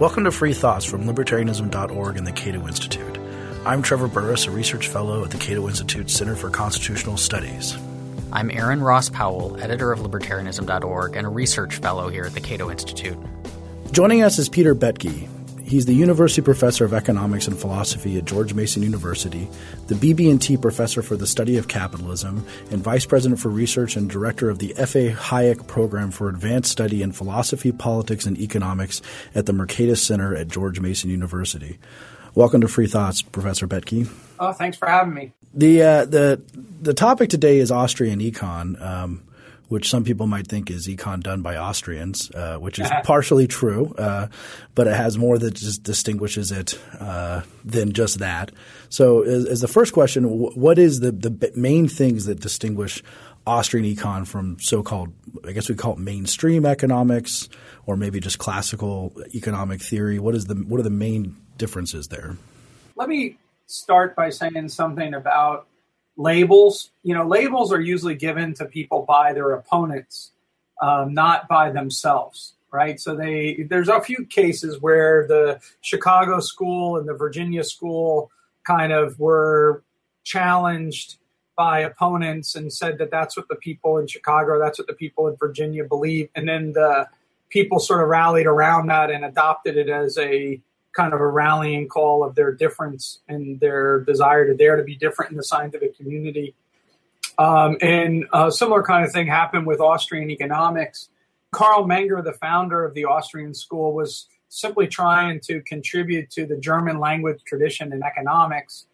Welcome to Free Thoughts from Libertarianism.org and the Cato Institute. I'm Trevor Burrus, a research fellow at the Cato Institute Center for Constitutional Studies. I'm Aaron Ross Powell, editor of Libertarianism.org and a research fellow here at the Cato Institute. Joining us is Peter Boettke. He's the University Professor of Economics and Philosophy at George Mason University, the BB&T Professor for the Study of Capitalism, and Vice President for Research and Director of the F.A. Hayek Program for Advanced Study in Philosophy, Politics, and Economics at the Mercatus Center at George Mason University. Welcome to Free Thoughts, Professor Boettke. Oh, thanks for having me. The uh, the the topic today is Austrian econ. Um, which some people might think is econ done by Austrians, uh, which is partially true, uh, but it has more that just distinguishes it uh, than just that. So, as, as, the first question, what is the the main things that distinguish Austrian econ from so-called, I guess we call it mainstream economics, or maybe just classical economic theory? What is the what are the main differences there? Let me start by saying something about labels. You know, labels are usually given to people by their opponents, um, not by themselves, right? So they there's a few cases where the Chicago school and the Virginia school kind of were challenged by opponents and said that that's what the people in Chicago, that's what the people in Virginia believe, and then the people sort of rallied around that and adopted it as a kind of a rallying call of their difference and their desire to dare to be different in the scientific community. Um, and a similar kind of thing happened with Austrian economics. Carl Menger, the founder of the Austrian school, was simply trying to contribute to the German language tradition in economics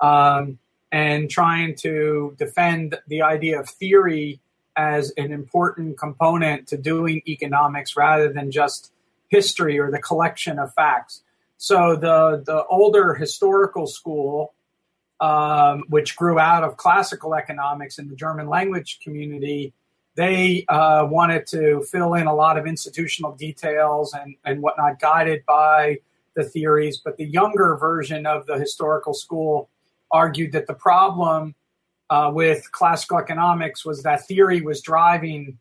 um, and trying to defend the idea of theory as an important component to doing economics rather than just history or the collection of facts. So the the older historical school, um, which grew out of classical economics in the German language community, they uh, wanted to fill in a lot of institutional details and, and whatnot, guided by the theories. But the younger version of the historical school argued that the problem uh, with classical economics was that theory was driving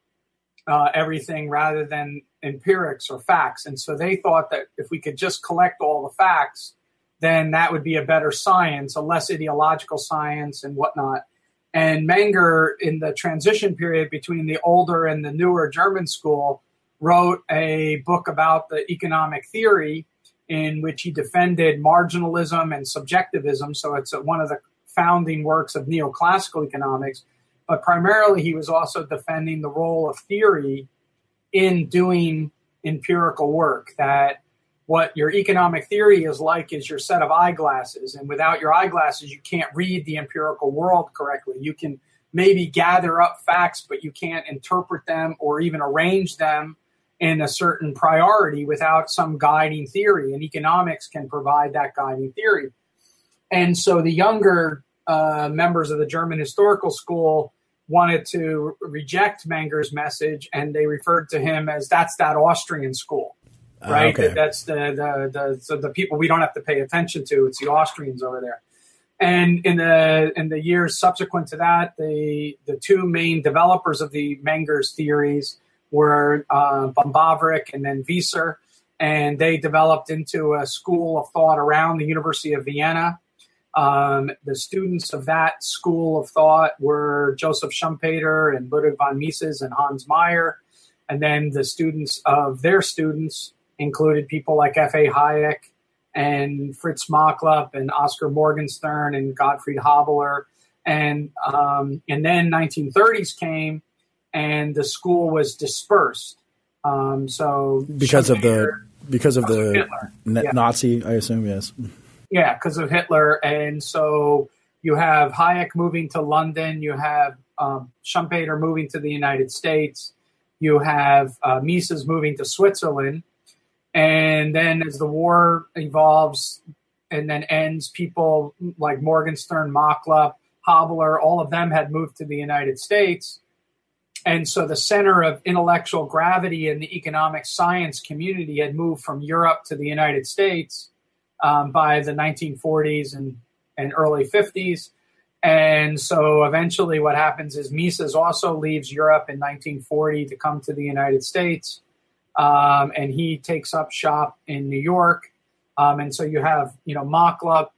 uh, everything rather than empirics or facts. And so they thought that if we could just collect all the facts, then that would be a better science, a less ideological science and whatnot. And Menger, in the transition period between the older and the newer German school, wrote a book about the economic theory in which he defended marginalism and subjectivism. So it's a, one of the founding works of neoclassical economics. But primarily, he was also defending the role of theory in doing empirical work that what your economic theory is like is your set of eyeglasses. And without your eyeglasses you can't read the empirical world correctly. You can maybe gather up facts but you can't interpret them or even arrange them in a certain priority without some guiding theory. And economics can provide that guiding theory. And so the younger uh, members of the german historical school wanted to reject Menger's message, and they referred to him as that's that Austrian school, ah, right? Uh, okay. That's the the the, so the people we don't have to pay attention to. It's the Austrians over there. And in the in the years subsequent to that, the the two main developers of the Menger's theories were uh, Böhm-Bawerk and then Wieser, and they developed into a school of thought around the University of Vienna um, the students of that school of thought were Joseph Schumpeter and Ludwig von Mises and Hans Meyer. And then the students of their students included people like F.A. Hayek and Fritz Machlup and Oscar Morgenstern and Gottfried Haberler. And, um, and then 1930s came and the school was dispersed. Um, so because Schumpeter, of the because of the of yeah. Nazi, I assume, yes. Yeah, because of Hitler. And so you have Hayek moving to London. You have um, Schumpeter moving to the United States. You have uh, Mises moving to Switzerland. And then as the war evolves and then ends, people like Morgenstern, Machlup, Haberler, all of them had moved to the United States. And so the center of intellectual gravity in the economic science community had moved from Europe to the United States um, by the 1940s and, and early 50s. And so eventually, what happens is Mises also leaves Europe in 1940 to come to the United States. um, and he takes up shop in New York. Um, and so you have, you know, Machlup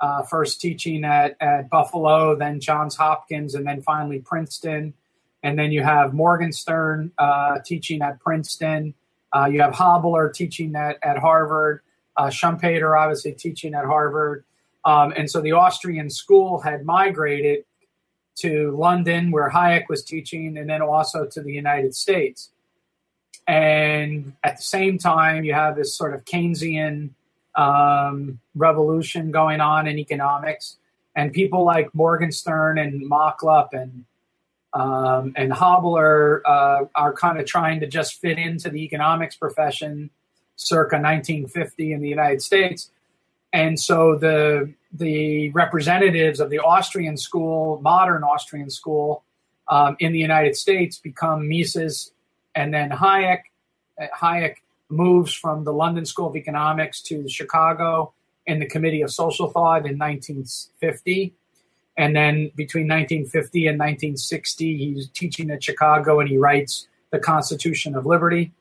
uh, first teaching at, at Buffalo, then Johns Hopkins, and then finally Princeton. And then you have Morgenstern uh, teaching at Princeton. Uh, you have Haberler teaching at, at Harvard. Uh, Schumpeter, obviously, teaching at Harvard. Um, and so the Austrian school had migrated to London, where Hayek was teaching, and then also to the United States. And at the same time, you have this sort of Keynesian um, revolution going on in economics, and people like Morgenstern and Machlup and um, and Haberler uh, are kind of trying to just fit into the economics profession circa 1950 in the United States. And so the the representatives of the Austrian school, modern Austrian school, um, in the United States become Mises, and then Hayek. Uh, Hayek moves from the London School of Economics to Chicago in the Committee of Social Thought in 1950. And then between 1950 and 1960, he's teaching at Chicago and he writes The Constitution of Liberty.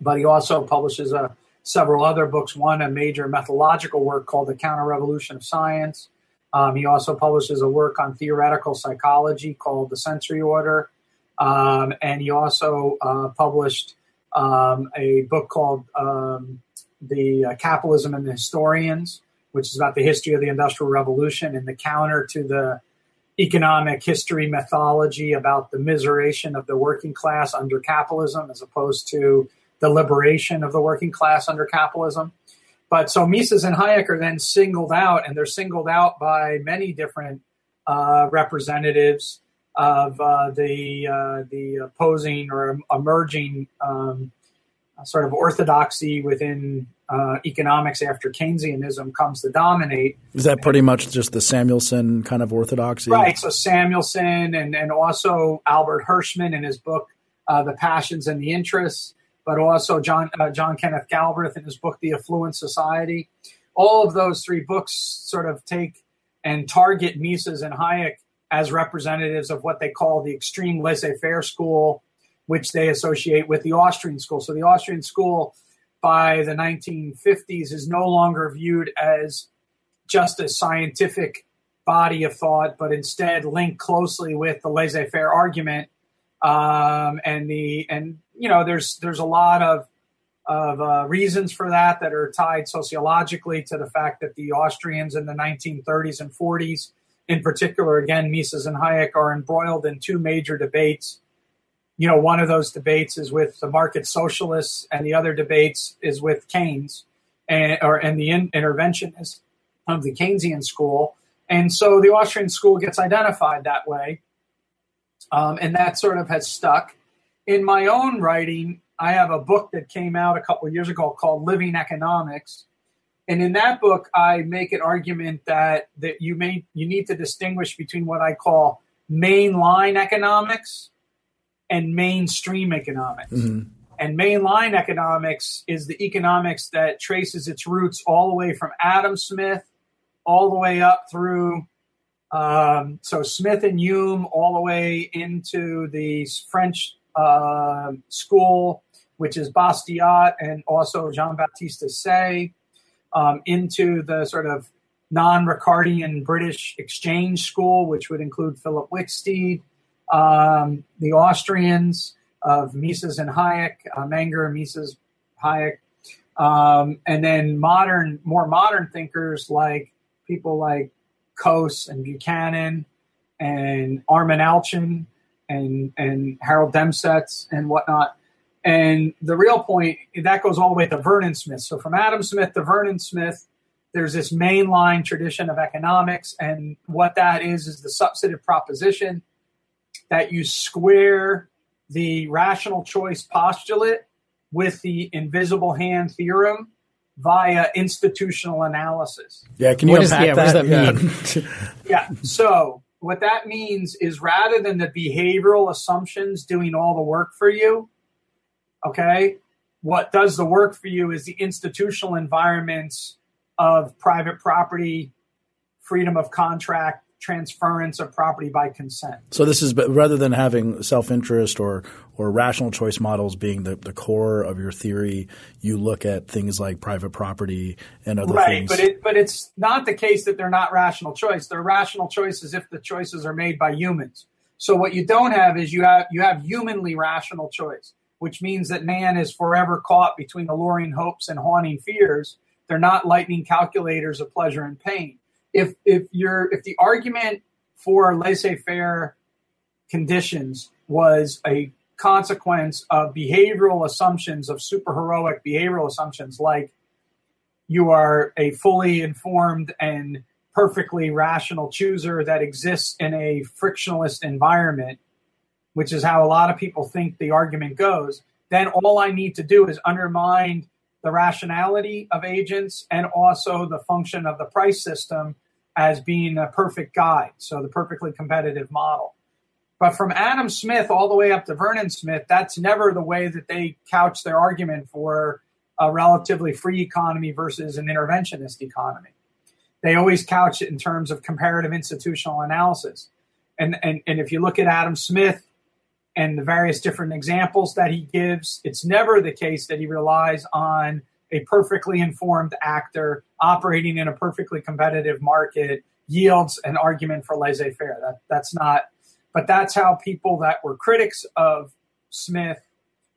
But he also publishes a several other books. One, a major methodological work called The Counter Revolution of Science. Um, he also publishes a work on theoretical psychology called The Sensory Order. Um, and he also uh, published um, a book called um, The uh, Capitalism and the Historians, which is about the history of the Industrial Revolution and the counter to the economic history mythology about the miseration of the working class under capitalism as opposed to the liberation of the working class under capitalism. But so Mises and Hayek are then singled out, and they're singled out by many different uh, representatives of uh, the uh, the opposing or emerging um, sort of orthodoxy within uh, economics after Keynesianism comes to dominate. Is that pretty much just the Samuelson kind of orthodoxy? Right. So Samuelson and and also Albert Hirschman in his book uh, The Passions and the Interests but also John uh, John Kenneth Galbraith in his book The Affluent Society. All of those three books sort of take and target Mises and Hayek as representatives of what they call the extreme laissez-faire school, which they associate with the Austrian school. So the Austrian school by the 1950s is no longer viewed as just a scientific body of thought, but instead linked closely with the laissez-faire argument um, and the and you know there's there's a lot of of uh, reasons for that that are tied sociologically to the fact that the Austrians in the 1930s and 40s, in particular, again Mises and Hayek are embroiled in two major debates. You know, one of those debates is with the market socialists, and the other debates is with Keynes, and or and the in, interventionists of the Keynesian school. And so the Austrian school gets identified that way um, and that sort of has stuck. In my own writing, I have a book that came out a couple years ago called Living Economics. And in that book, I make an argument that, that you may you need to distinguish between what I call mainline economics and mainstream economics. Mm-hmm. And mainline economics is the economics that traces its roots all the way from Adam Smith all the way up through um, so Smith and Hume, all the way into the French uh, school, which is Bastiat and also Jean Baptiste Say, um, into the sort of non-Ricardian British exchange school, which would include Philip Wicksteed, um, the Austrians of Mises and Hayek, uh, Menger, Mises, Hayek, um, and then modern, more modern thinkers like people like Coase and Buchanan and Armen Alchian and and Harold Demsetz and whatnot. And the real point that goes all the way to Vernon Smith. So from Adam Smith to Vernon Smith, there's this mainline tradition of economics, and what that is is the substantive proposition that you square the rational choice postulate with the invisible hand theorem via institutional analysis. Yeah, can you what unpack is, yeah, that? What does that mean? yeah, so what that means is rather than the behavioral assumptions doing all the work for you, okay, what does the work for you is the institutional environments of private property, freedom of contract, transference of property by consent. So this is rather than having self-interest or or rational choice models being the, the core of your theory, you look at things like private property and other right, things. Right, but it, but it's not the case that they're not rational choice. They're rational choices if the choices are made by humans. So what you don't have is you have you have humanly rational choice, which means that man is forever caught between alluring hopes and haunting fears. They're not lightning calculators of pleasure and pain if if you're if the argument for laissez-faire conditions was a consequence of behavioral assumptions of superheroic behavioral assumptions like you are a fully informed and perfectly rational chooser that exists in a frictionless environment which is how a lot of people think the argument goes then all i need to do is undermine the rationality of agents and also the function of the price system as being a perfect guide, so the perfectly competitive model. But from Adam Smith all the way up to Vernon Smith, that's never the way that they couch their argument for a relatively free economy versus an interventionist economy. They always couch it in terms of comparative institutional analysis. And, and, and if you look at Adam Smith and the various different examples that he gives, it's never the case that he relies on a perfectly informed actor operating in a perfectly competitive market yields an argument for laissez-faire. That that's not, but that's how people that were critics of Smith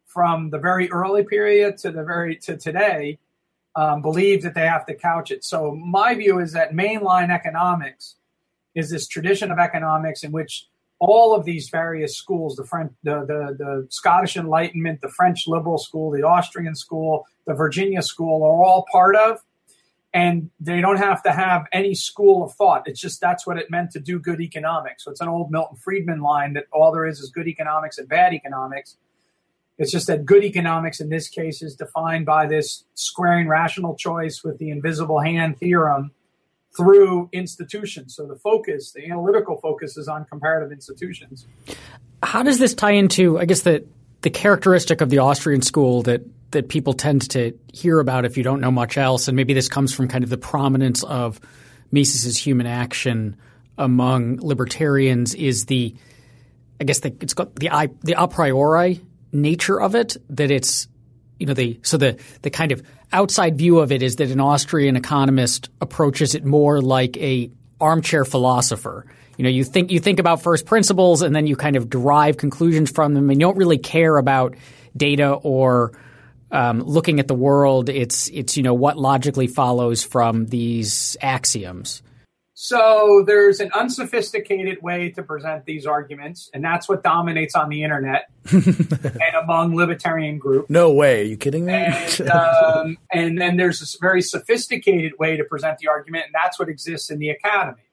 from the very early period to the very to today um, believe that they have to couch it. So my view is that mainline economics is this tradition of economics in which all of these various schools the French, the, the, the Scottish Enlightenment, the French liberal school, the Austrian school, the Virginia school are all part of. And they don't have to have any school of thought. It's just that's what it meant to do good economics. So it's an old Milton Friedman line that all there is is good economics and bad economics. It's just that good economics in this case is defined by this squaring rational choice with the invisible hand theorem through institutions. So the focus, the analytical focus, is on comparative institutions. How does this tie into, I guess, the the characteristic of the Austrian school that that people tend to hear about if you don't know much else, and maybe this comes from kind of the prominence of Mises's human action among libertarians, is the, I guess the, it's got the the a priori nature of it that it's you know the so the the kind of outside view of it is that an Austrian economist approaches it more like a armchair philosopher. You know, you think you think about first principles and then you kind of derive conclusions from them, and you don't really care about data or um, looking at the world. It's it's you know what logically follows from these axioms. So there's an unsophisticated way to present these arguments, and that's what dominates on the internet and among libertarian groups. No way. Are you kidding me? And, um, and then there's a very sophisticated way to present the argument, and that's what exists in the academy.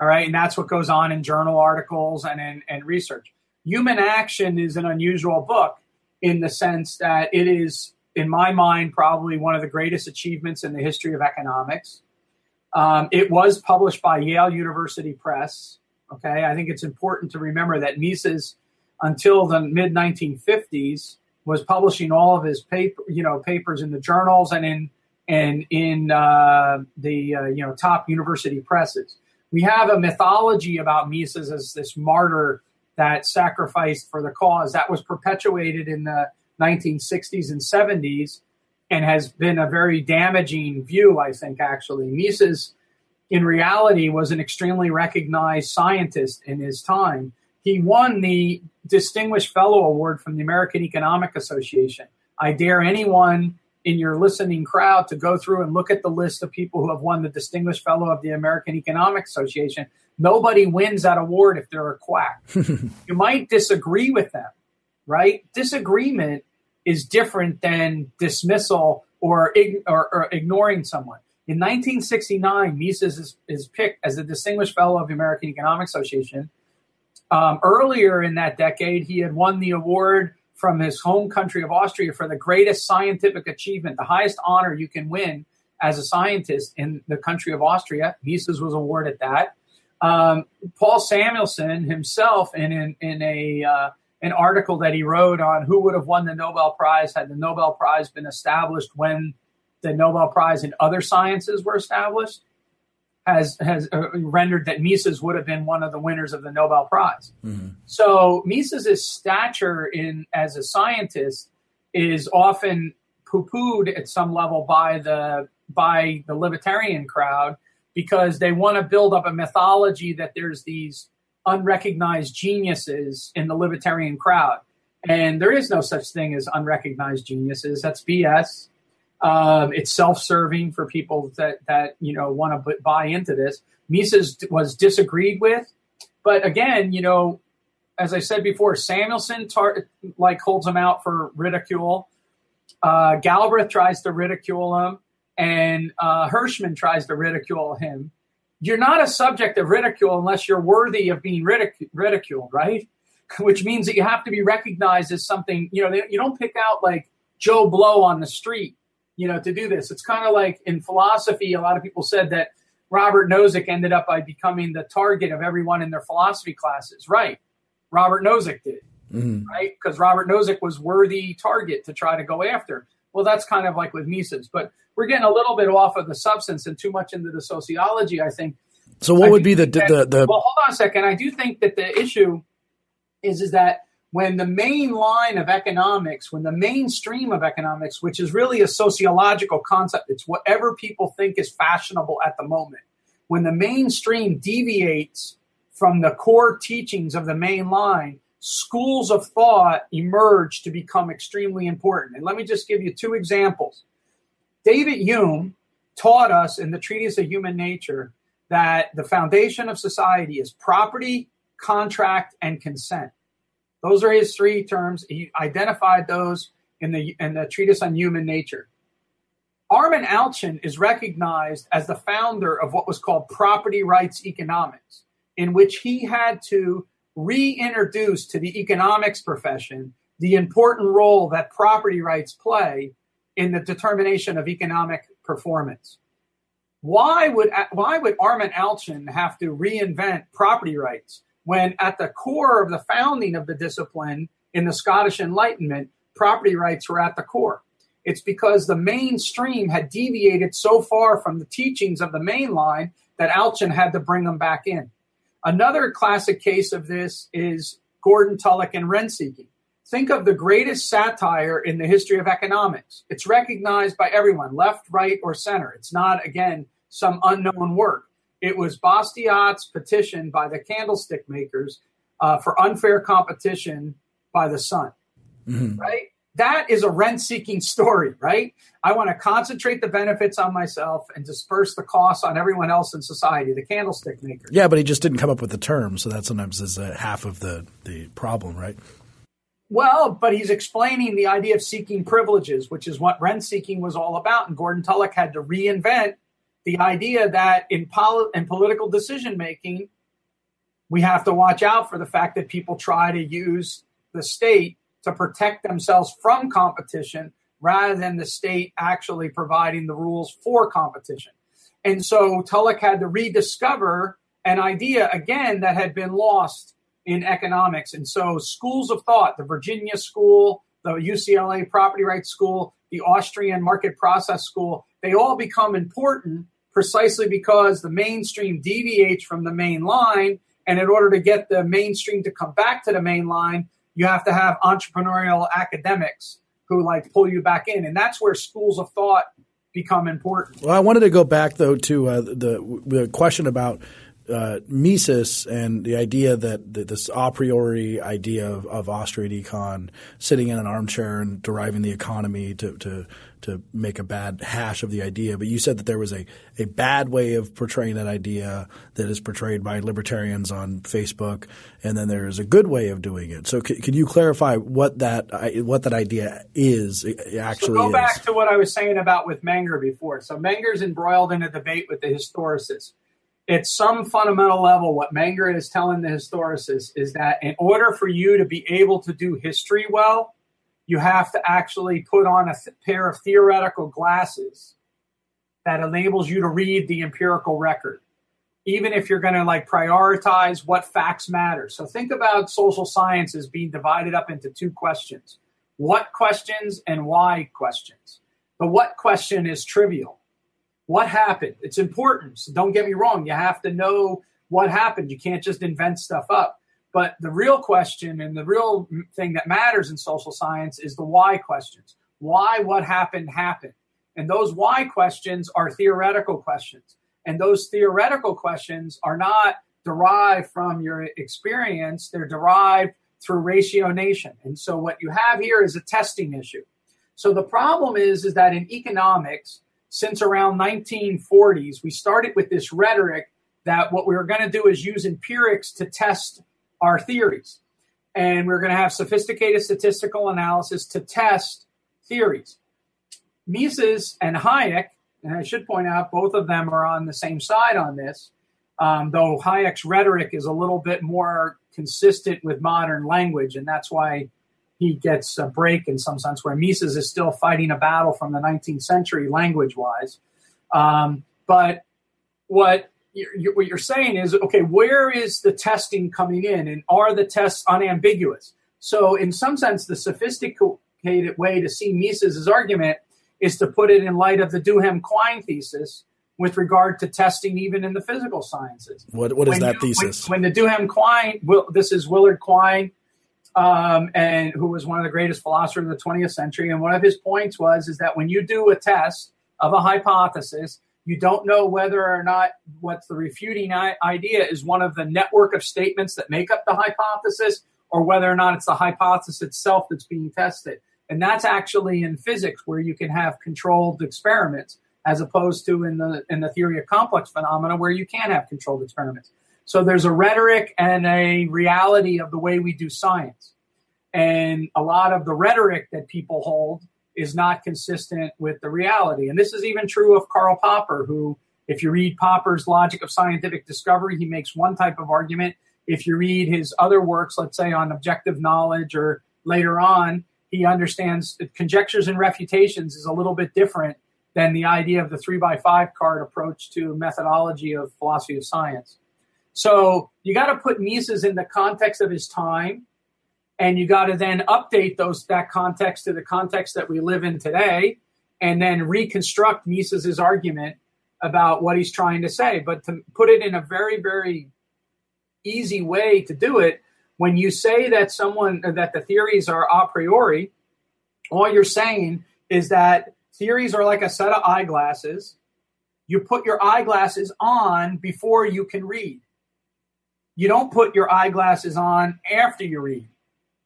All right, and that's what goes on in journal articles and in and research. Human Action is an unusual book in the sense that it is, in my mind, probably one of the greatest achievements in the history of economics um, it was published by Yale University Press. Okay, I think it's important to remember that Mises, until the mid 1950s, was publishing all of his paper, you know, papers in the journals and in and in uh, the uh, you know top university presses. We have a mythology about Mises as this martyr that sacrificed for the cause that was perpetuated in the 1960s and 70s and has been a very damaging view, I think, actually. Mises, in reality, was an extremely recognized scientist in his time. He won the Distinguished Fellow Award from the American Economic Association. I dare anyone in your listening crowd to go through and look at the list of people who have won the Distinguished Fellow of the American Economic Association. Nobody wins that award if they're a quack. you might disagree with them, right? Disagreement is different than dismissal or, or, or ignoring someone. In 1969, Mises is, is, picked as the Distinguished Fellow of the American Economic Association. Um, earlier in that decade, he had won the award from his home country of Austria for the greatest scientific achievement, the highest honor you can win as a scientist in the country of Austria. Mises was awarded that. Um, Paul Samuelson himself, in, in, in a uh, an article that he wrote on who would have won the Nobel Prize had the Nobel Prize been established when the Nobel Prize in other sciences were established. Has has uh, rendered that Mises would have been one of the winners of the Nobel Prize. Mm-hmm. So Mises's stature in as a scientist is often poo-pooed at some level by the by the libertarian crowd because they want to build up a mythology that there's these unrecognized geniuses in the libertarian crowd. And there is no such thing as unrecognized geniuses. That's BS. Um, it's self-serving for people that that you know want to buy into this. Mises was disagreed with, but again, you know, as I said before, Samuelson tar- like holds him out for ridicule. Uh, Galbraith tries to ridicule him, and uh, Hirschman tries to ridicule him. You're not a subject of ridicule unless you're worthy of being ridic- ridiculed, right? Which means that you have to be recognized as something. You know, you don't pick out like Joe Blow on the street you know, to do this. It's kind of like in philosophy, a lot of people said that Robert Nozick ended up by becoming the target of everyone in their philosophy classes. Right. Robert Nozick did. Mm-hmm. Right. Because Robert Nozick was worthy target to try to go after. Well, that's kind of like with Mises, but we're getting a little bit off of the substance and too much into the sociology, I think. So what I would be the, that, the, the, well, hold on a second. I do think that the issue is, is that when the main line of economics, when the mainstream of economics, which is really a sociological concept, it's whatever people think is fashionable at the moment, when the mainstream deviates from the core teachings of the main line, schools of thought emerge to become extremely important. And let me just give you two examples. David Hume taught us in the Treatise of Human Nature that the foundation of society is property, contract, and consent. Those are his three terms. He identified those in the in the treatise on human nature. Armen Alchian is recognized as the founder of what was called property rights economics, in which he had to reintroduce to the economics profession the important role that property rights play in the determination of economic performance. Why would why would Armen Alchian have to reinvent property rights when at the core of the founding of the discipline in the Scottish Enlightenment, property rights were at the core. It's because the mainstream had deviated so far from the teachings of the mainline that Alchian had to bring them back in. Another classic case of this is Gordon Tullock and rent seeking. Think of the greatest satire in the history of economics. It's recognized by everyone, left, right, or center. It's not, again, some unknown work. It was Bastiat's petition by the candlestick makers uh, for unfair competition by the sun. Mm-hmm. Right? That is a rent seeking story, right? I want to concentrate the benefits on myself and disperse the costs on everyone else in society, the candlestick makers. Yeah, but he just didn't come up with the term, so that sometimes is uh, half of the, the problem, right? Well, but he's explaining the idea of seeking privileges, which is what rent seeking was all about. And Gordon Tullock had to reinvent the idea that in, pol- in political decision making, we have to watch out for the fact that people try to use the state to protect themselves from competition rather than the state actually providing the rules for competition. And so Tullock had to rediscover an idea again that had been lost in economics. And so schools of thought, the Virginia School, the UCLA Property Rights School, the Austrian Market Process School, they all become important precisely because the mainstream deviates from the main line. And in order to get the mainstream to come back to the main line, you have to have entrepreneurial academics who like pull you back in. And that's where schools of thought become important. Well, I wanted to go back though to uh, the the question about uh, Mises and the idea that, that, this a priori idea of, of Austrian econ sitting in an armchair and deriving the economy to, to to make a bad hash of the idea. But you said that there was a, a bad way of portraying that idea that is portrayed by libertarians on Facebook, and then there is a good way of doing it. So c- can you clarify what that what that idea is actually? So go back to what I was saying about with Menger before. So Menger's embroiled in a debate with the historicists at some fundamental level, what Menger is telling the historicists is that in order for you to be able to do history well, you have to actually put on a th- pair of theoretical glasses that enables you to read the empirical record, even if you're going to like prioritize what facts matter. So think about social sciences being divided up into two questions what questions and why questions. The what question is trivial What happened? It's important. So don't get me wrong. You have to know what happened. You can't just invent stuff up. But the real question and the real thing that matters in social science is the why questions. Why what happened happened. And those why questions are theoretical questions. And those theoretical questions are not derived from your experience, they're derived through rationation. And so what you have here is a testing issue. So the problem is, is that in economics, since around 1940s, we started with this rhetoric that what we were going to do is use empirics to test our theories. And we're going to have sophisticated statistical analysis to test theories. Mises and Hayek, and I should point out both of them are on the same side on this, um, though Hayek's rhetoric is a little bit more consistent with modern language, and that's why he gets a break in some sense, where Mises is still fighting a battle from the 19th century language wise. Um, but what you're, what you're saying is, okay, where is the testing coming in, and are the tests unambiguous? So, in some sense, the sophisticated way to see Mises's argument is to put it in light of the Duhem-Quine thesis with regard to testing, even in the physical sciences. What what is when that you, thesis? When, when the Duhem-Quine, well, this is Willard Quine, um, and who was one of the greatest philosophers of the 20th century. And one of his points was is that when you do a test of a hypothesis, you don't know whether or not what's the refuting idea is one of the network of statements that make up the hypothesis, or whether or not it's the hypothesis itself that's being tested. And that's actually in physics where you can have controlled experiments as opposed to in the in the theory of complex phenomena where you can have controlled experiments. So there's a rhetoric and a reality of the way we do science. And a lot of the rhetoric that people hold is not consistent with the reality. And this is even true of Karl Popper, who, if you read Popper's Logic of Scientific Discovery, he makes one type of argument. If you read his other works, let's say on objective knowledge or later on, he understands conjectures and refutations is a little bit different than the idea of the three by five card approach to methodology of philosophy of science. So you got to put Mises in the context of his time, and you got to then update those that context to the context that we live in today, and then reconstruct Mises's argument about what he's trying to say. But to put it in a very very easy way to do it, when you say that someone that the theories are a priori, all you're saying is that theories are like a set of eyeglasses. You put your eyeglasses on before you can read. You don't put your eyeglasses on after you read.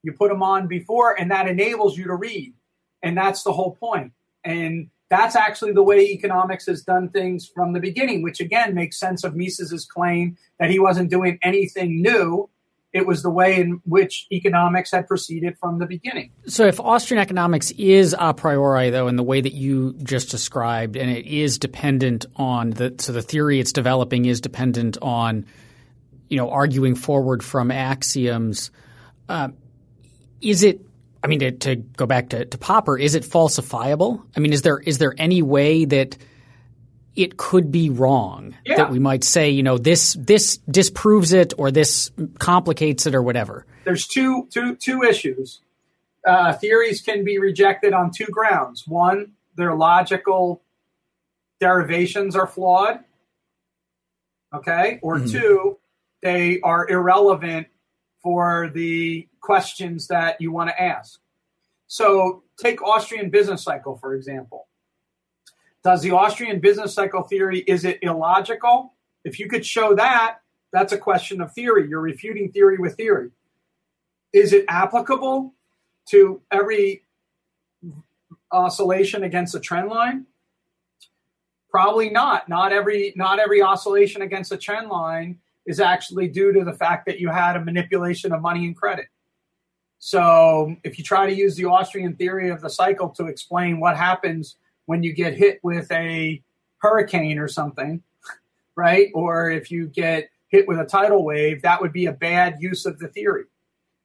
You put them on before, and that enables you to read. And that's the whole point. And that's actually the way economics has done things from the beginning, which again makes sense of Mises's claim that he wasn't doing anything new. It was the way in which economics had proceeded from the beginning. So, if Austrian economics is a priori, though, in the way that you just described, and it is dependent on the so the theory it's developing is dependent on you know, arguing forward from axioms. Uh, is it? I mean, to, to go back to, to, Popper, is it falsifiable? I mean, is there is there any way that it could be wrong yeah. that we might say, you know, this this disproves it or this complicates it or whatever? There's two two two issues. Uh, theories can be rejected on two grounds. One, their logical derivations are flawed. Okay, or mm-hmm. two, they are irrelevant for the questions that you want to ask. So, take Austrian business cycle, for example. Does the Austrian business cycle theory, is it illogical? If you could show that, that's a question of theory. You're refuting theory with theory. Is it applicable to every oscillation against a trend line? Probably not. Not every not every oscillation against a trend line is actually due to the fact that you had a manipulation of money and credit. So, if you try to use the Austrian theory of the cycle to explain what happens when you get hit with a hurricane or something, right? Or if you get hit with a tidal wave, that would be a bad use of the theory.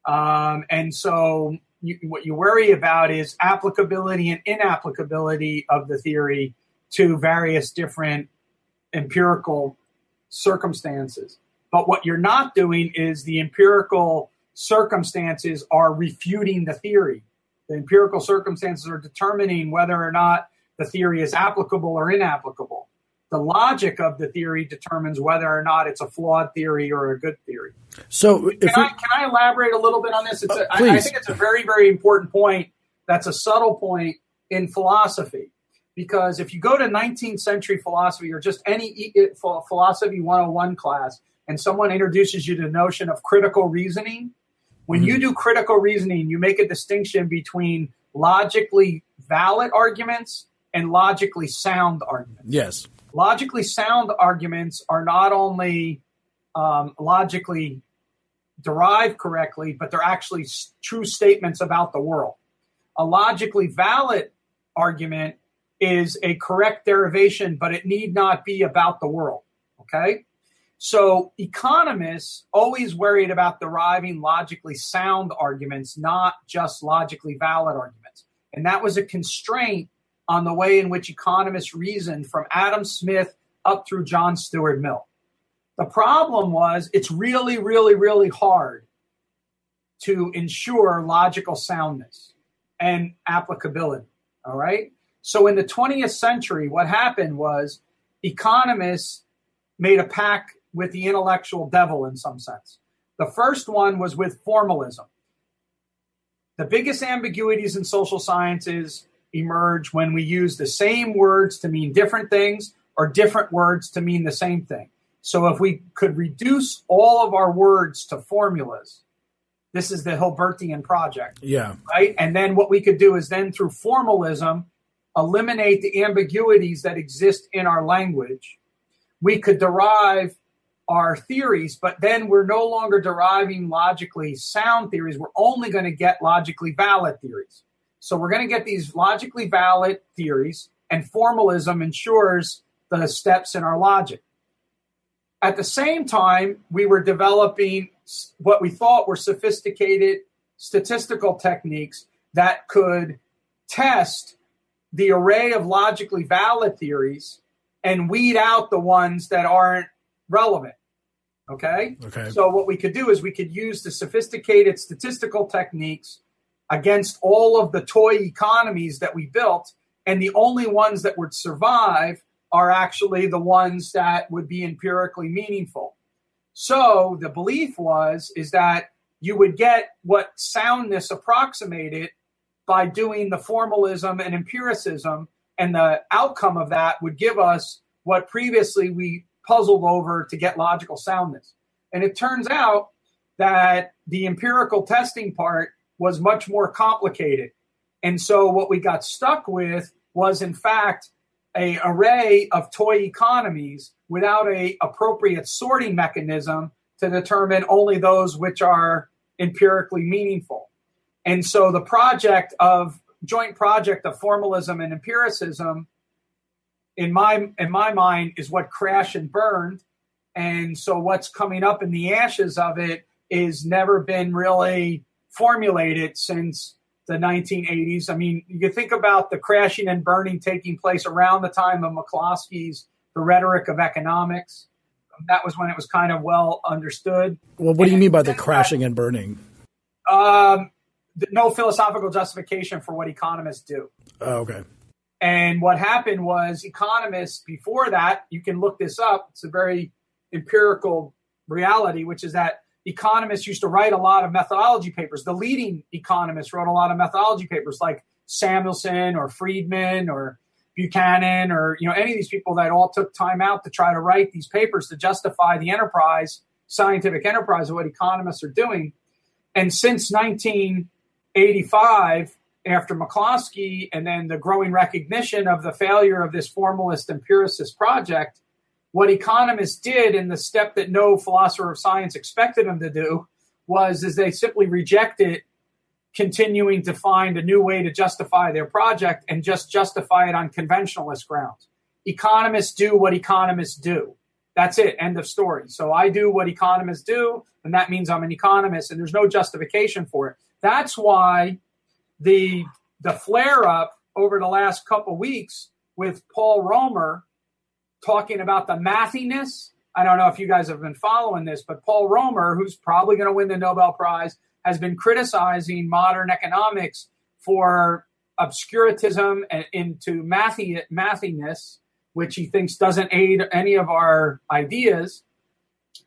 Um, and so, you, what you worry about is applicability and inapplicability of the theory to various different empirical circumstances. But what you're not doing is the empirical circumstances are refuting the theory. The empirical circumstances are determining whether or not the theory is applicable or inapplicable. The logic of the theory determines whether or not it's a flawed theory or a good theory. So, can, I, can I elaborate a little bit on this? It's uh, a, I, I think it's a very, very important point. That's a subtle point in philosophy. Because if you go to 19th century philosophy or just any philosophy 101 class, and someone introduces you to the notion of critical reasoning, when mm-hmm. you do critical reasoning, you make a distinction between logically valid arguments and logically sound arguments. Yes. Logically sound arguments are not only um, logically derived correctly, but they're actually s- true statements about the world. A logically valid argument is a correct derivation, but it need not be about the world. Okay? So economists always worried about deriving logically sound arguments, not just logically valid arguments. And that was a constraint on the way in which economists reasoned from Adam Smith up through John Stuart Mill. The problem was it's really, really, really hard to ensure logical soundness and applicability. All right. So in the 20th century, what happened was economists made a pact with the intellectual devil in some sense. The first one was with formalism. The biggest ambiguities in social sciences emerge when we use the same words to mean different things or different words to mean the same thing. So if we could reduce all of our words to formulas, this is the Hilbertian project. Yeah. Right. And then what we could do is then through formalism, eliminate the ambiguities that exist in our language. We could derive our theories, but then we're no longer deriving logically sound theories. We're only going to get logically valid theories. So we're going to get these logically valid theories, and formalism ensures the steps in our logic. At the same time, we were developing what we thought were sophisticated statistical techniques that could test the array of logically valid theories and weed out the ones that aren't relevant. Okay? Okay. So what we could do is we could use the sophisticated statistical techniques against all of the toy economies that we built and the only ones that would survive are actually the ones that would be empirically meaningful. So the belief was is that you would get what soundness approximated by doing the formalism and empiricism and the outcome of that would give us what previously we puzzled over to get logical soundness. And it turns out that the empirical testing part was much more complicated. And so what we got stuck with was in fact a array of toy economies without a appropriate sorting mechanism to determine only those which are empirically meaningful. And so the project of joint project of formalism and empiricism in my in my mind is what crashed and burned and so what's coming up in the ashes of it is never been really formulated since the 1980s. I mean, you think about the crashing and burning taking place around the time of McCloskey's The Rhetoric of Economics. That was when it was kind of well understood. Well, what do you mean by the crashing and burning? Um, no philosophical justification for what economists do. Oh, okay. And what happened was economists before that, you can look this up. It's a very empirical reality, which is that economists used to write a lot of methodology papers. The leading economists wrote a lot of methodology papers like Samuelson or Friedman or Buchanan or you know any of these people that all took time out to try to write these papers to justify the enterprise, scientific enterprise of what economists are doing. And since 1985, after McCloskey and then the growing recognition of the failure of this formalist empiricist project, what economists did in the step that no philosopher of science expected them to do was is they simply rejected continuing to find a new way to justify their project and just justify it on conventionalist grounds. Economists do what economists do. That's it. End of story. So I do what economists do, and that means I'm an economist, and there's no justification for it. That's why the the flare up over the last couple weeks with Paul Romer talking about the mathiness. I don't know if you guys have been following this, but Paul Romer, who's probably going to win the Nobel Prize, has been criticizing modern economics for obscurantism and into mathy, mathiness which he thinks doesn't aid any of our ideas.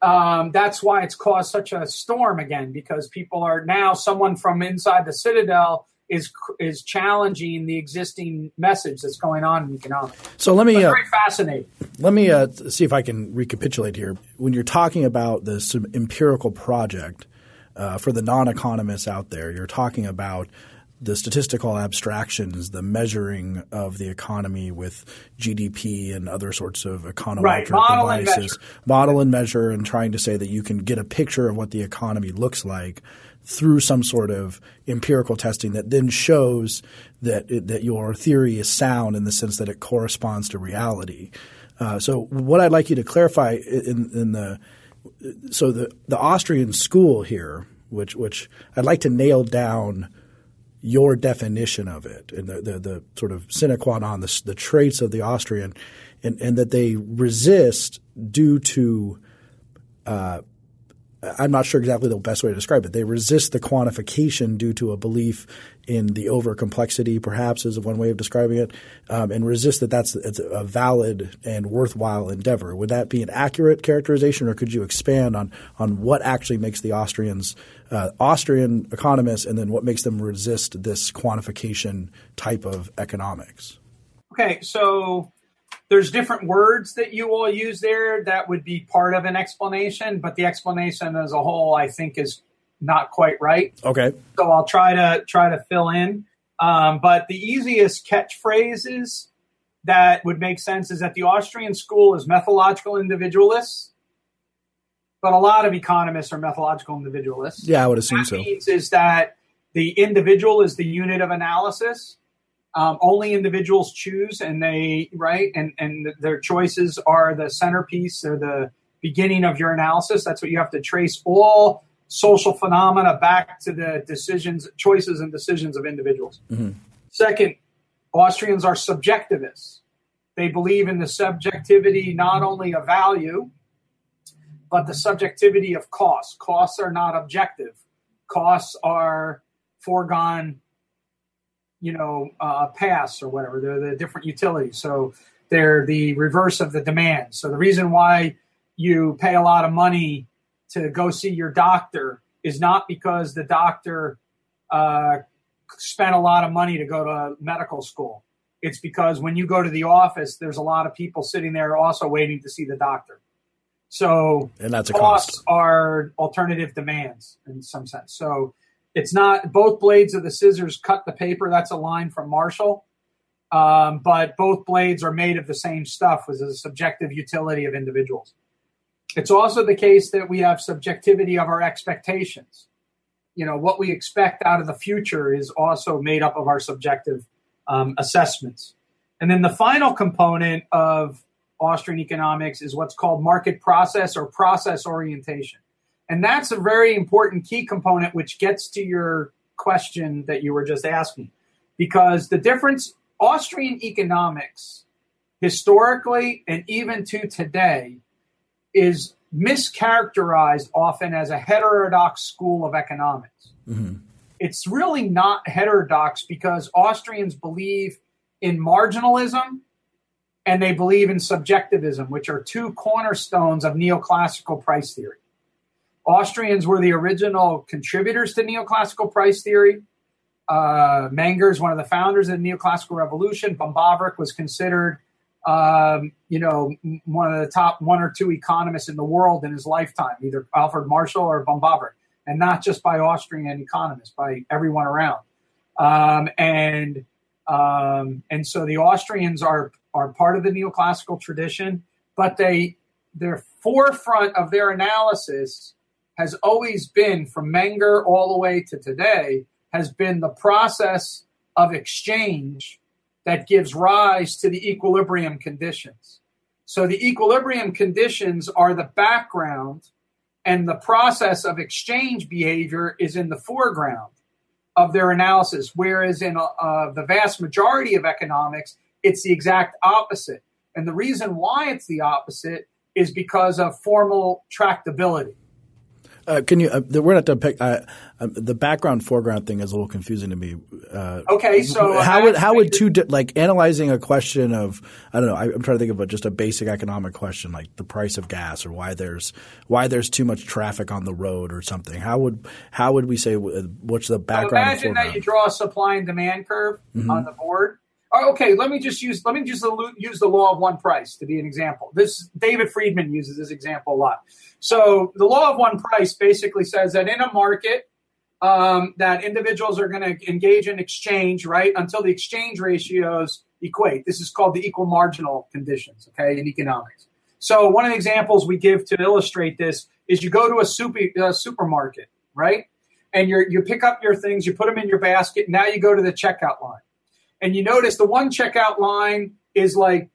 Um, that's why it's caused such a storm again, because people are now someone from inside the Citadel is is challenging the existing message that's going on in economics. So let me uh, very fascinating. Let me uh, see if I can recapitulate here. When you're talking about this empirical project uh, for the non-economists out there, you're talking about the statistical abstractions, the measuring of the economy with GDP and other sorts of econometric right. Model devices, and model and measure, and trying to say that you can get a picture of what the economy looks like through some sort of empirical testing that then shows that it, that your theory is sound in the sense that it corresponds to reality. Uh, so, what I'd like you to clarify in, in the so the the Austrian school here, which which I'd like to nail down your definition of it and the, the, the sort of sine qua non, the, the traits of the Austrian, and, and that they resist due to uh, I'm not sure exactly the best way to describe it. They resist the quantification due to a belief in the over complexity, perhaps, is one way of describing it, um, and resist that that's a valid and worthwhile endeavor. Would that be an accurate characterization, or could you expand on on what actually makes the Austrians uh, Austrian economists, and then what makes them resist this quantification type of economics? Okay, so there's different words that you all use there that would be part of an explanation, but the explanation as a whole, I think, is not quite right. Okay. So I'll try to try to fill in. Um, but the easiest catchphrases that would make sense is that the Austrian school is methodological individualists, but a lot of economists are methodological individualists. Yeah, I would assume that so. Means is that the individual is the unit of analysis, um, only individuals choose and they right and and their choices are the centerpiece they're the beginning of your analysis. That's what you have to trace all social phenomena back to the decisions choices and decisions of individuals. Mm-hmm. second austrians are subjectivists. They believe in the subjectivity not only of value but the subjectivity of costs costs are not objective. Costs are foregone you know, uh, pass or whatever. They're the different utilities. So they're the reverse of the demand. So the reason why you pay a lot of money to go see your doctor is not because the doctor uh, spent a lot of money to go to medical school. It's because when you go to the office, there's a lot of people sitting there also waiting to see the doctor. So and that's a costs cost. are alternative demands in some sense. So it's not both blades of the scissors cut the paper. That's a line from Marshall. Um, but both blades are made of the same stuff, which is a subjective utility of individuals. It's also the case that we have subjectivity of our expectations. You know, what we expect out of the future is also made up of our subjective um, assessments. And then the final component of Austrian economics is what's called market process or process orientation. And that's a very important key component, which gets to your question that you were just asking. Because the difference, Austrian economics, historically and even to today, is mischaracterized often as a heterodox school of economics. Mm-hmm. It's really not heterodox because Austrians believe in marginalism and they believe in subjectivism, which are two cornerstones of neoclassical price theory. Austrians were the original contributors to neoclassical price theory. Uh, Menger is one of the founders of the neoclassical revolution. Böhm-Bawerk was considered, um, you know, one of the top one or two economists in the world in his lifetime, either Alfred Marshall or Böhm-Bawerk, and not just by Austrian economists, by everyone around. Um, and um, and so the Austrians are are part of the neoclassical tradition, but they their forefront of their analysis has always been from Menger all the way to today has been the process of exchange that gives rise to the equilibrium conditions. So the equilibrium conditions are the background and the process of exchange behavior is in the foreground of their analysis whereas in uh, the vast majority of economics it's the exact opposite. And the reason why it's the opposite is because of formal tractability. Uh, can you? Uh, we're not to pick. Uh, um, the background foreground thing is a little confusing to me. Uh, okay, so how would how would two di- like analyzing a question of I don't know. I, am trying to think of a, just a basic economic question like the price of gas or why there's why there's too much traffic on the road or something. How would how would we say what's the background? So imagine that you draw a supply and demand curve mm-hmm. on the board. Oh, okay, let me just use let me just use the law of one price to be an example. This David Friedman uses this example a lot. So the law of one price basically says that in a market um, that individuals are going to engage in exchange, right, until the exchange ratios equate. This is called the equal marginal conditions, okay, in economics. So one of the examples we give to illustrate this is you go to a super, uh, supermarket, right, and you you pick up your things, you put them in your basket. Now you go to the checkout line, and you notice the one checkout line is like,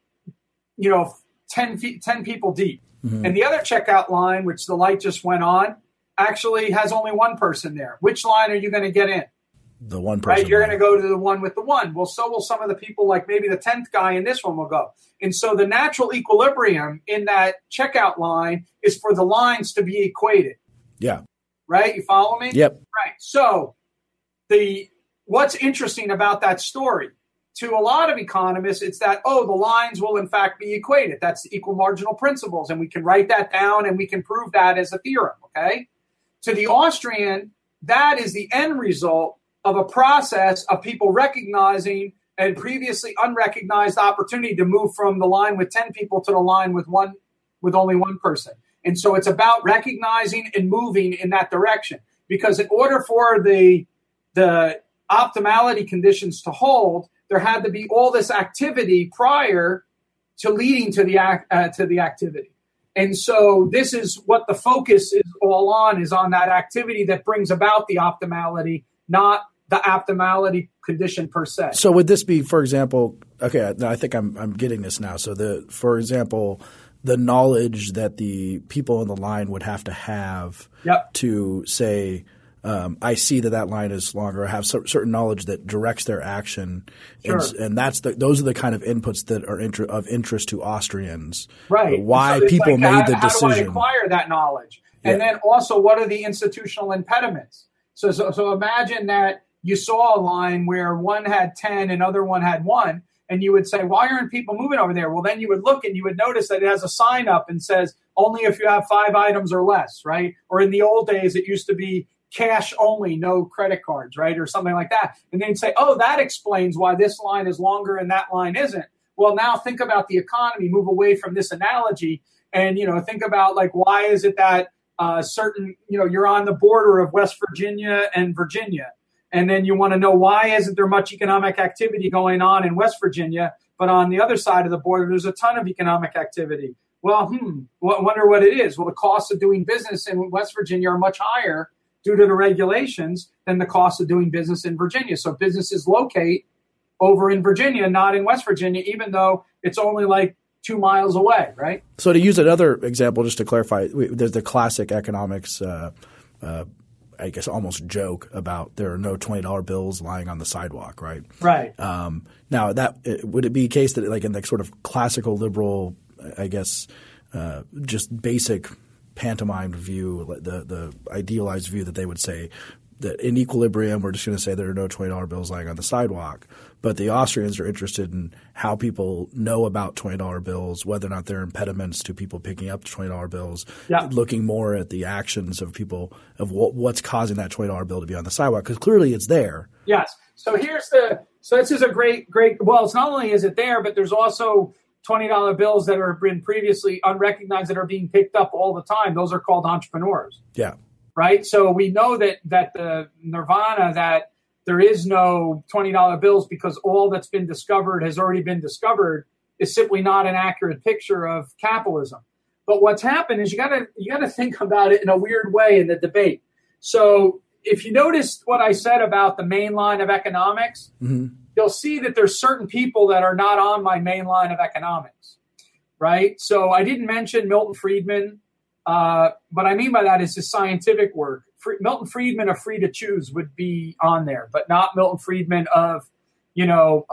you know, 10, feet, 10 people deep. Mm-hmm. And the other checkout line, which the light just went on, actually has only one person there. Which line are you going to get in? The one person. Right? You're going to go to the one with the one. Well, so will some of the people, like maybe the 10th guy in this one will go. And so the natural equilibrium in that checkout line is for the lines to be equated. Yeah. Right? You follow me? Yep. Right. So the what's interesting about that story to a lot of economists, it's that, oh, the lines will in fact be equated. That's the equal marginal principles. And we can write that down and we can prove that as a theorem. Okay. To the Austrian, that is the end result of a process of people recognizing a previously unrecognized opportunity to move from the line with 10 people to the line with one with only one person. And so it's about recognizing and moving in that direction. Because in order for the the optimality conditions to hold, there had to be all this activity prior to leading to the uh, to the activity. And so this is what the focus is all on is on that activity that brings about the optimality, not the optimality condition per se. So would this be, for example, okay, I think I'm I'm getting this now. So the for example, the knowledge that the people in the line would have to have yep. to say um, I see that that line is longer. I have certain knowledge that directs their action, sure. and, and, that's the, those are the kind of inputs that are inter- of interest to Austrians. Right. Why so people like, made how, the decision. How do I acquire that knowledge? And yeah. then also, what are the institutional impediments? So, so, so imagine that you saw a line where one had ten and other one had one, and you would say, "Why aren't people moving over there?" Well, then you would look and you would notice that it has a sign up and says only if you have five items or less, right? Or in the old days, it used to be cash only, no credit cards, right? Or something like that. And then say, oh, that explains why this line is longer and that line isn't. Well, now think about the economy, move away from this analogy and, you know, think about like, why is it that uh, certain, you know, you're on the border of West Virginia and Virginia. And then you want to know why isn't there much economic activity going on in West Virginia, but on the other side of the border, there's a ton of economic activity. Well, hmm, wonder what it is. Well, the costs of doing business in West Virginia are much higher due to the regulations than the cost of doing business in Virginia. So businesses locate over in Virginia, not in West Virginia, even though it's only like two miles away, right? So to use another example, just to clarify, there's the classic economics, uh, uh, I guess, almost joke about there are no twenty dollar bills lying on the sidewalk, right? Right. Um, now, that would it be a case that, like in the sort of classical liberal, I guess, uh, just basic pantomime view, the the idealized view that they would say that in equilibrium, we're just going to say there are no twenty dollar bills lying on the sidewalk. But the Austrians are interested in how people know about twenty dollar bills, whether or not there are impediments to people picking up twenty dollar bills. Yeah. Looking more at the actions of people of what, what's causing that twenty dollar bill to be on the sidewalk because clearly it's there. Yes. So here's the so this is a great great. Well, it's not only is it there, but there's also $20 bills that have been previously unrecognized that are being picked up all the time. Those are called entrepreneurs. Yeah. Right. So we know that that the nirvana that there is no $20 bills because all that's been discovered has already been discovered is simply not an accurate picture of capitalism. But what's happened is you gotta you gotta think about it in a weird way in the debate. So if you noticed what I said about the main line of economics, mm-hmm you'll see that there's certain people that are not on my main line of economics, right? So I didn't mention Milton Friedman. Uh, what I mean by that is his scientific work. Milton Friedman of Free to Choose would be on there, but not Milton Friedman of, you know,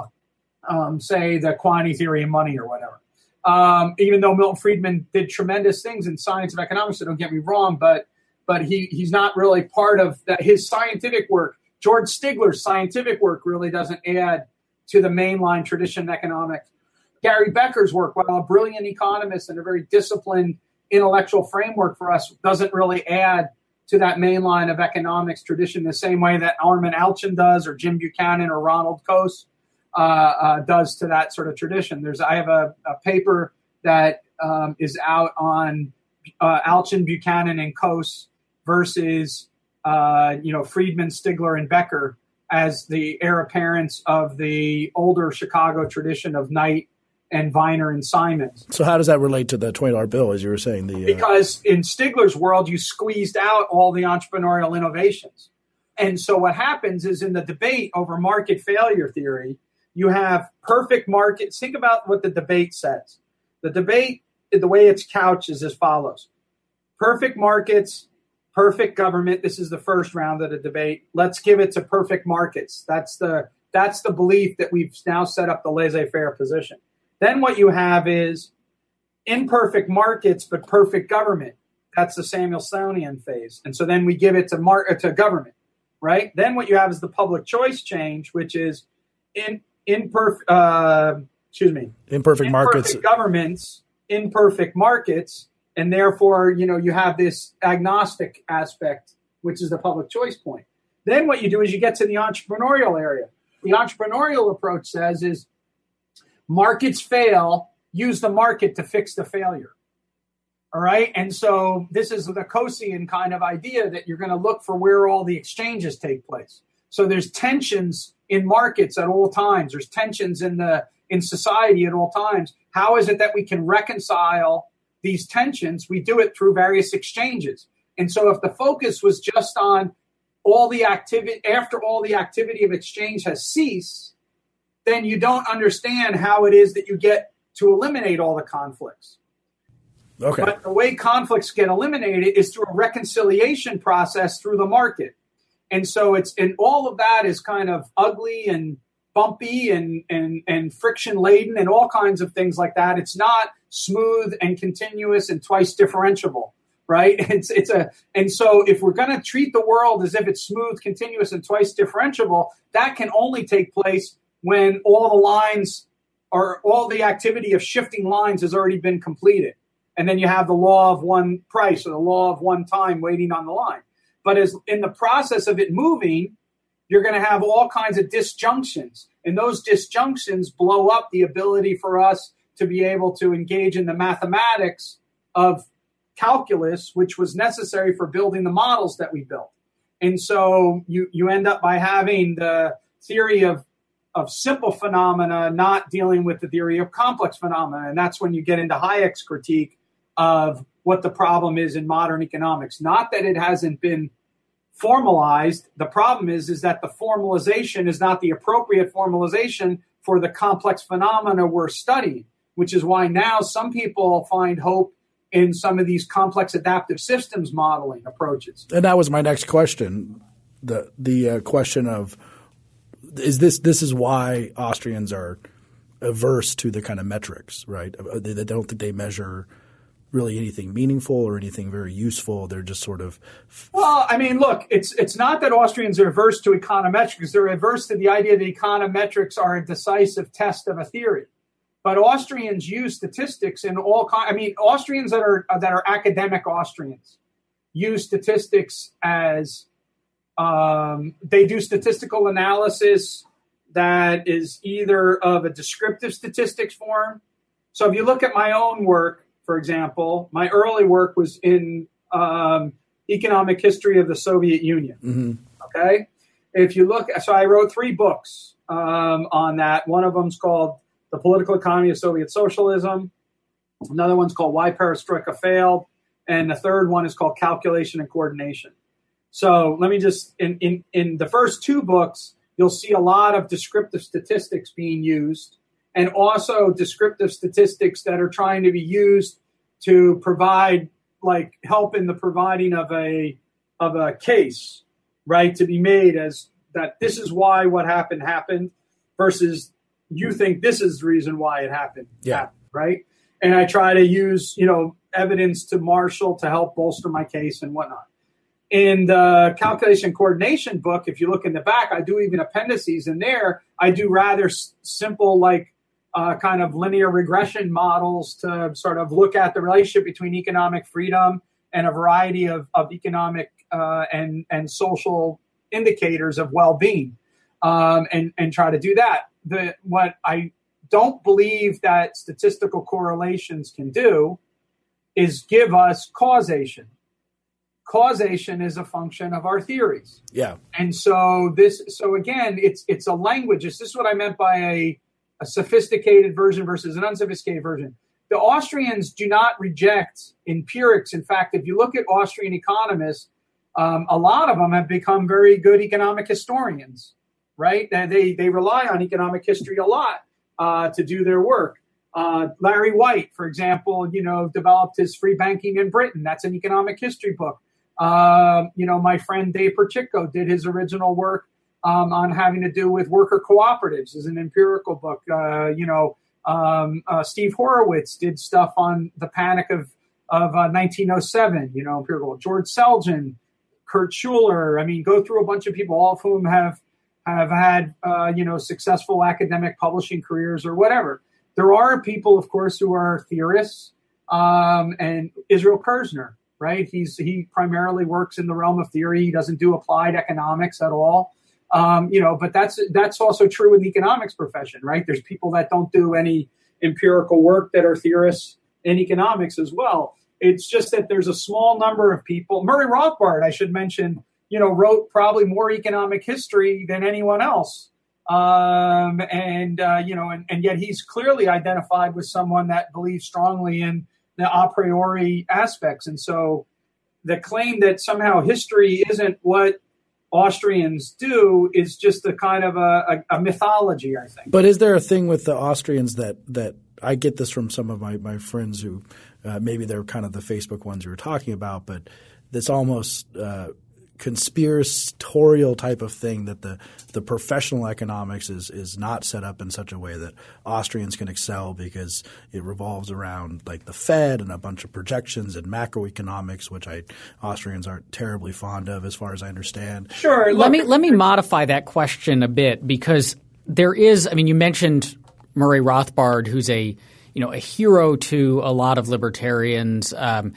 um, say the quantity theory of money or whatever. Um, even though Milton Friedman did tremendous things in science of economics, so don't get me wrong, but but he he's not really part of that. His scientific work, George Stigler's scientific work, really doesn't add to the mainline tradition of economics. Gary Becker's work, while a brilliant economist and a very disciplined intellectual framework for us, doesn't really add to that mainline of economics tradition the same way that Armen Alchian does, or Jim Buchanan, or Ronald Coase uh, uh, does to that sort of tradition. There's I have a, a paper that um, is out on uh, Alchian, Buchanan, and Coase versus uh, you know Friedman, Stigler, and Becker as the heir apparents of the older Chicago tradition of Knight and Viner and Simons. So how does that relate to the twenty dollar bill, as you were saying? The uh... because in Stigler's world, you squeezed out all the entrepreneurial innovations, and so what happens is in the debate over market failure theory, you have perfect markets. Think about what the debate says. The debate, the way it's couched, is as follows: perfect markets, perfect government. This is the first round of the debate. Let's give it to perfect markets. That's the that's the belief that we've now set up the laissez-faire position. Then what you have is imperfect markets but perfect government. That's the Samuelsonian phase. And so then we give it to mar- uh, to government, right? Then what you have is the public choice change, which is in imperfect uh, excuse me imperfect, imperfect markets governments imperfect markets and therefore you know you have this agnostic aspect which is the public choice point then what you do is you get to the entrepreneurial area the entrepreneurial approach says is markets fail, use the market to fix the failure. All right. And so this is the Coasean kind of idea that you're going to look for where all the exchanges take place. So there's tensions in markets at all times. There's tensions in the in society at all times. How is it that we can reconcile these tensions? We do it through various exchanges. And so if the focus was just on all the activity after all the activity of exchange has ceased, then you don't understand how it is that you get to eliminate all the conflicts. Okay. But the way conflicts get eliminated is through a reconciliation process through the market. And so it's and all of that is kind of ugly and bumpy and and and friction laden and all kinds of things like that. It's not smooth and continuous and twice differentiable, right? It's it's a and so if we're going to treat the world as if it's smooth, continuous and twice differentiable, that can only take place when all the lines or all the activity of shifting lines has already been completed. And then you have the law of one price or the law of one time waiting on the line. But as in the process of it moving, you're going to have all kinds of disjunctions. And those disjunctions blow up the ability for us to be able to engage in the mathematics of calculus, which was necessary for building the models that we built. And so you, you end up by having the theory of of simple phenomena, not dealing with the theory of complex phenomena. And that's when you get into Hayek's critique of what the problem is in modern economics. Not that it hasn't been formalized. The problem is, is that the formalization is not the appropriate formalization for the complex phenomena we're studying, which is why now some people find hope in some of these complex adaptive systems modeling approaches. And that was my next question. The the uh, question of is this this is why Austrians are averse to the kind of metrics, right? Uh, they, they don't think they measure really anything meaningful or anything very useful. They're just sort of. Well, I mean, look, it's it's not that Austrians are averse to econometrics; they're averse to the idea that econometrics are a decisive test of a theory. But Austrians use statistics in all. I mean, Austrians that are that are academic Austrians use statistics as um, they do statistical analysis that is either of a descriptive statistics form. So if you look at my own work, for example, my early work was in um, economic history of the Soviet Union. Mm-hmm. Okay. If you look, so I wrote three books um, on that. One of them is called The Political Economy of Soviet Socialism. Another one's called Why Perestroika Failed. And the third one is called Calculation and Coordination. So let me just in, in in the first two books, you'll see a lot of descriptive statistics being used, and also descriptive statistics that are trying to be used to provide like help in the providing of a of a case, right, to be made as that this is why what happened happened versus you think this is the reason why it happened. Yeah. Happened, right. And I try to use, you know, evidence to marshal to help bolster my case and whatnot. in the calculation coordination book, if you look in the back, I do even appendices in there. I do rather s- simple, like uh, kind of linear regression models to sort of look at the relationship between economic freedom and a variety of, of economic uh, and and social indicators of well-being, um, and and try to do that. The what I don't believe that statistical correlations can do is give us causation. Causation is a function of our theories. Yeah. And so this so again, it's it's a language. This is what I meant by a, a sophisticated version versus an unsophisticated version. The Austrians do not reject empirics. In fact, if you look at Austrian economists, um, a lot of them have become very good economic historians, right? They, they rely on economic history a lot uh, to do their work. Uh, Larry White, for example, you know, developed his free banking in Britain. That's an economic history book. Uh, you know, my friend Dave Prychitko did his original work um, on having to do with worker cooperatives as an empirical book. Uh, you know, um, uh, Steve Horwitz did stuff on the panic of of 1907. Uh, you know, empirical. George Selgin, Kurt Schuler. I mean, go through a bunch of people, all of whom have have had uh, you know successful academic publishing careers or whatever. There are people, of course, who are theorists, um, and Israel Kirzner right? He's he primarily works in the realm of theory. He doesn't do applied economics at all. Um, you know, but that's that's also true in the economics profession, right? There's people that don't do any empirical work that are theorists in economics as well. It's just that there's a small number of people. Murray Rothbard, I should mention, you know, wrote probably more economic history than anyone else. Um, and uh, you know, and, and yet he's clearly identified with someone that believes strongly in the a priori aspects. And so the claim that somehow history isn't what Austrians do is just a kind of a, a, a, mythology, I think. But is there a thing with the Austrians that that I get this from some of my, my friends who uh, maybe they're kind of the Facebook ones you were talking about, but this almost uh, conspiratorial type of thing that the the professional economics is is not set up in such a way that Austrians can excel because it revolves around like the Fed and a bunch of projections and macroeconomics, which I Austrians aren't terribly fond of, as far as I understand. Sure. Let me let me modify that question a bit because there is. I mean, you mentioned Murray Rothbard, who's a you know a hero to a lot of libertarians, um,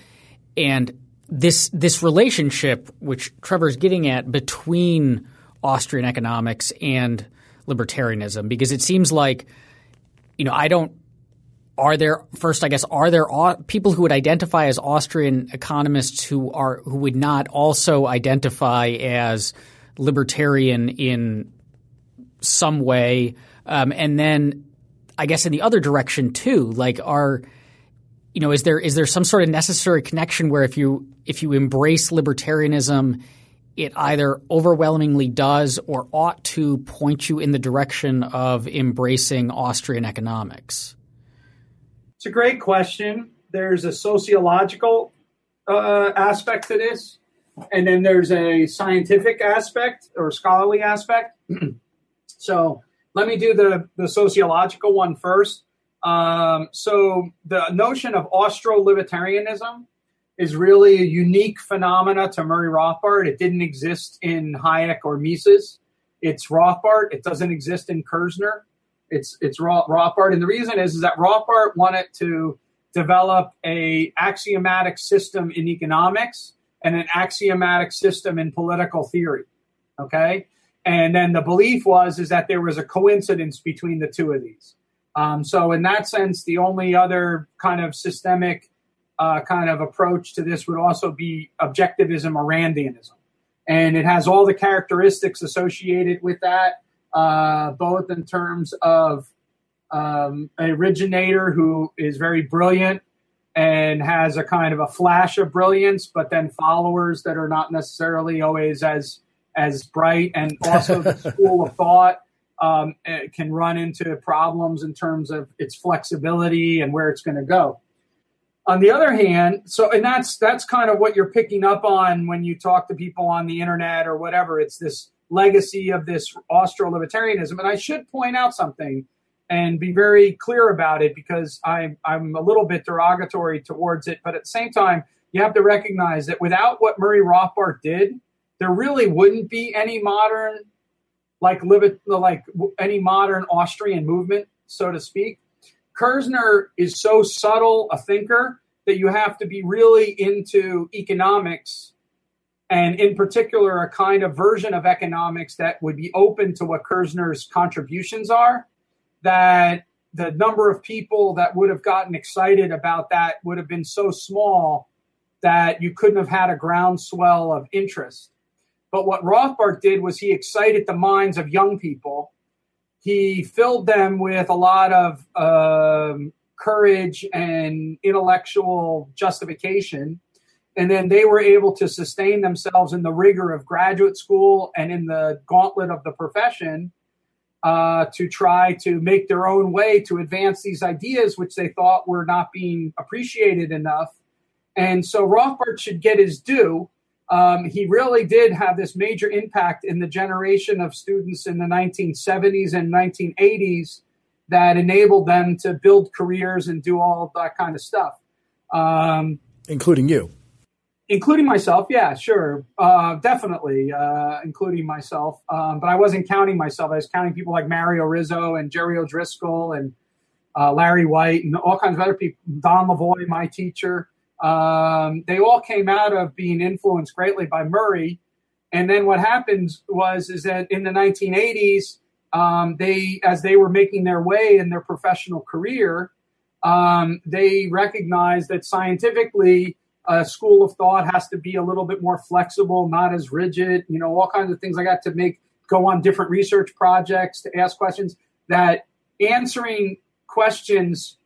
and this this relationship, which Trevor is getting at, between Austrian economics and libertarianism, because it seems like, you know, I don't. Are there first? I guess are there people who would identify as Austrian economists who are who would not also identify as libertarian in some way, um, and then I guess in the other direction too, like are you know, is there is there some sort of necessary connection where if you if you embrace libertarianism, it either overwhelmingly does or ought to point you in the direction of embracing Austrian economics? It's a great question. There's a sociological uh, aspect to this, and then there's a scientific aspect or scholarly aspect. so let me do the, the sociological one first. Um, so the notion of Austro-libertarianism is really a unique phenomena to Murray Rothbard. It didn't exist in Hayek or Mises. It's Rothbard. It doesn't exist in Kirzner. It's it's Rothbard, and the reason is, is that Rothbard wanted to develop a axiomatic system in economics and an axiomatic system in political theory. Okay, and then the belief was is that there was a coincidence between the two of these. Um, so, in that sense, the only other kind of systemic uh, kind of approach to this would also be objectivism or Randianism. And it has all the characteristics associated with that, uh, both in terms of um, an originator who is very brilliant and has a kind of a flash of brilliance, but then followers that are not necessarily always as as bright, and also the school of thought um, can run into problems in terms of its flexibility and where it's going to go. On the other hand, so and that's that's kind of what you're picking up on when you talk to people on the internet or whatever. It's this legacy of this Austro-libertarianism, and I should point out something and be very clear about it because I'm I'm a little bit derogatory towards it, but at the same time, you have to recognize that without what Murray Rothbard did, there really wouldn't be any modern, like like any modern Austrian movement, so to speak. Kirzner is so subtle a thinker that you have to be really into economics and in particular a kind of version of economics that would be open to what Kirzner's contributions are that the number of people that would have gotten excited about that would have been so small that you couldn't have had a groundswell of interest. But what Rothbard did was he excited the minds of young people. He filled them with a lot of um, courage and intellectual justification. And then they were able to sustain themselves in the rigor of graduate school and in the gauntlet of the profession uh, to try to make their own way to advance these ideas, which they thought were not being appreciated enough. And so Rothbard should get his due. Um, he really did have this major impact in the generation of students in the 1970s and 1980s that enabled them to build careers and do all that kind of stuff. Um, including you. Including myself, yeah, sure, uh, definitely, uh, including myself. Um, but I wasn't counting myself. I was counting people like Mario Rizzo and Jerry O'Driscoll and uh, Larry White and all kinds of other people. Don Lavoie, my teacher. Um, they all came out of being influenced greatly by Murray. And then what happened was is that in the 1980s, um, they as they were making their way in their professional career, um, they recognized that scientifically a school of thought has to be a little bit more flexible, not as rigid. You know, all kinds of things I got to make go on different research projects to ask questions. That answering questions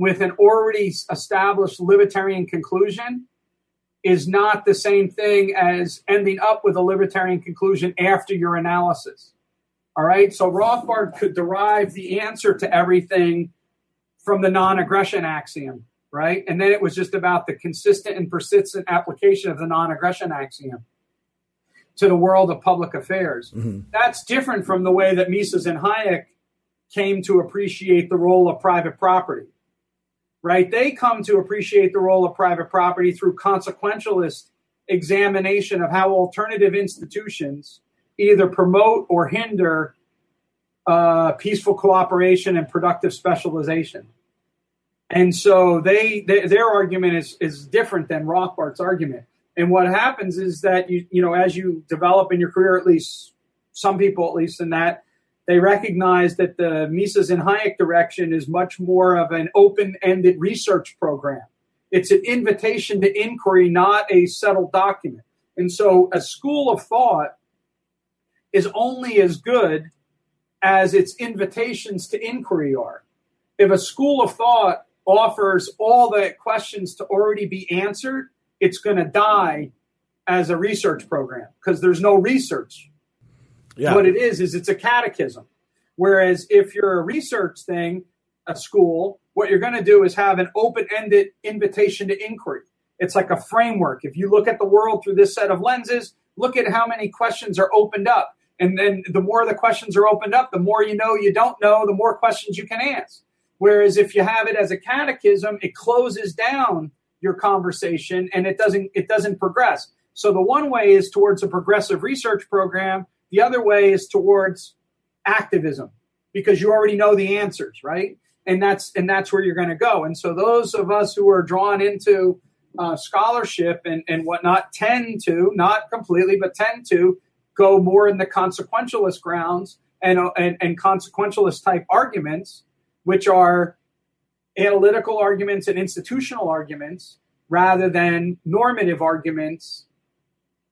with an already established libertarian conclusion is not the same thing as ending up with a libertarian conclusion after your analysis. All right. So Rothbard could derive the answer to everything from the non aggression axiom, right? And then it was just about the consistent and persistent application of the non aggression axiom to the world of public affairs. Mm-hmm. That's different from the way that Mises and Hayek came to appreciate the role of private property right? They come to appreciate the role of private property through consequentialist examination of how alternative institutions either promote or hinder uh, peaceful cooperation and productive specialization. And so they, they, their argument is is different than Rothbard's argument. And what happens is that you you know as you develop in your career, at least some people, at least in that they recognize that the Mises and Hayek direction is much more of an open ended research program. It's an invitation to inquiry, not a settled document. And so a school of thought is only as good as its invitations to inquiry are. If a school of thought offers all the questions to already be answered, it's going to die as a research program because there's no research yeah. What it is is it's a catechism. Whereas if you're a research thing, a school, what you're going to do is have an open-ended invitation to inquiry. It's like a framework. If you look at the world through this set of lenses, look at how many questions are opened up. And then the more the questions are opened up, the more you know you don't know, the more questions you can ask. Whereas if you have it as a catechism, it closes down your conversation and it doesn't it doesn't progress. So the one way is towards a progressive research program the other way is towards activism because you already know the answers, right? And that's and that's where you're going to go. And so those of us who are drawn into uh, scholarship and, and whatnot tend to, not completely, but tend to go more in the consequentialist grounds and, and, and consequentialist type arguments, which are analytical arguments and institutional arguments rather than normative arguments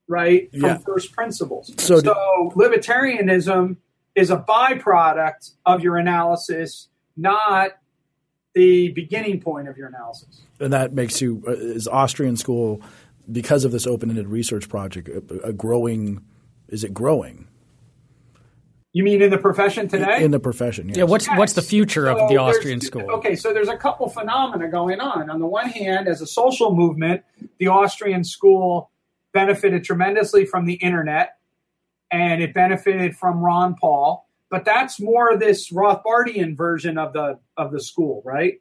right, from yeah. first principles. So, so libertarianism is a byproduct of your analysis, not the beginning point of your analysis. And that makes you, uh, is Austrian school, because of this open ended research project, a, a growing, is it growing? You mean in the profession today? In the profession, yes. Yeah. What's yes. what's the future so of the Austrian school? Okay, so there's a couple phenomena going on. On the one hand, as a social movement, the Austrian school benefited tremendously from the internet and it benefited from Ron Paul. But that's more this Rothbardian version of the of the school, right?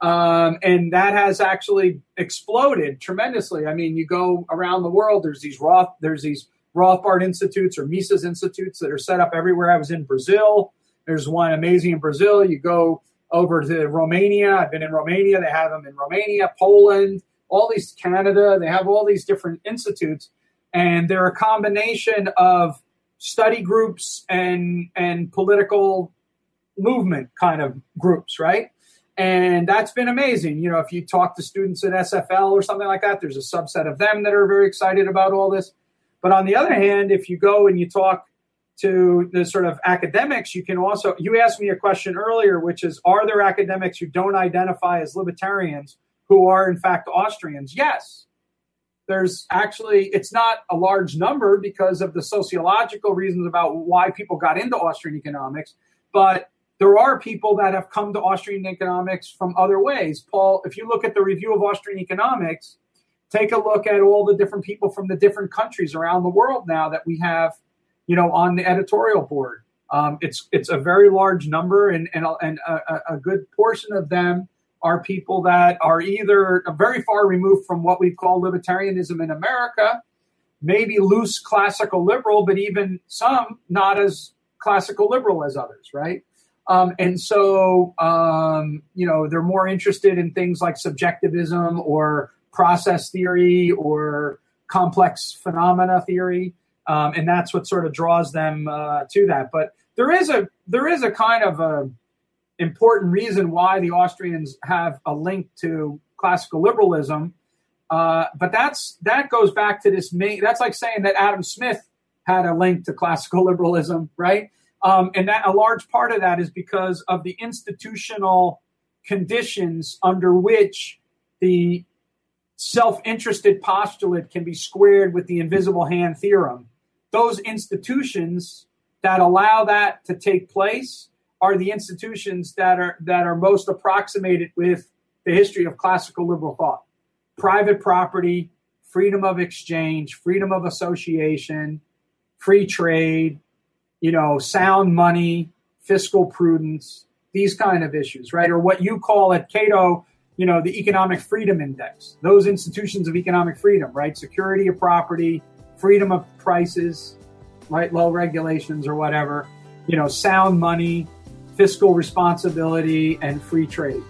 Um, and that has actually exploded tremendously. I mean, you go around the world, there's these Roth, there's these Rothbard institutes or Mises institutes that are set up everywhere. I was in Brazil. There's one amazing in Brazil. You go over to Romania. I've been in Romania. They have them in Romania, Poland, all these Canada. They have all these different institutes, and they're a combination of study groups and and political movement kind of groups, right? And that's been amazing. You know, if you talk to students at SFL or something like that, there's a subset of them that are very excited about all this. But on the other hand, if you go and you talk to the sort of academics, you can also, you asked me a question earlier, which is Are there academics who don't identify as libertarians who are in fact Austrians? Yes. There's actually, it's not a large number because of the sociological reasons about why people got into Austrian economics, but there are people that have come to Austrian economics from other ways. Paul, if you look at the review of Austrian economics, take a look at all the different people from the different countries around the world now that we have, you know, on the editorial board. Um, it's it's a very large number, and and, and a, a, good portion of them are people that are either very far removed from what we call libertarianism in America, maybe loose classical liberal, but even some not as classical liberal as others, right? Um, and so, um, you know, they're more interested in things like subjectivism or process theory or complex phenomena theory. Um, and that's what sort of draws them uh, to that. But there is a there is a kind of a important reason why the Austrians have a link to classical liberalism. Uh, but that's that goes back to this main. That's like saying that Adam Smith had a link to classical liberalism, right? Um, and that a large part of that is because of the institutional conditions under which the self-interested postulate can be squared with the invisible hand theorem. Those institutions that allow that to take place are the institutions that are that are most approximated with the history of classical liberal thought. Private property, freedom of exchange, freedom of association, free trade, you know, sound money, fiscal prudence, these kind of issues, right? Or what you call at Cato, you know, the economic freedom index, those institutions of economic freedom, right? Security of property, freedom of prices, right? Low regulations or whatever, you know, sound money, fiscal responsibility, and free trade,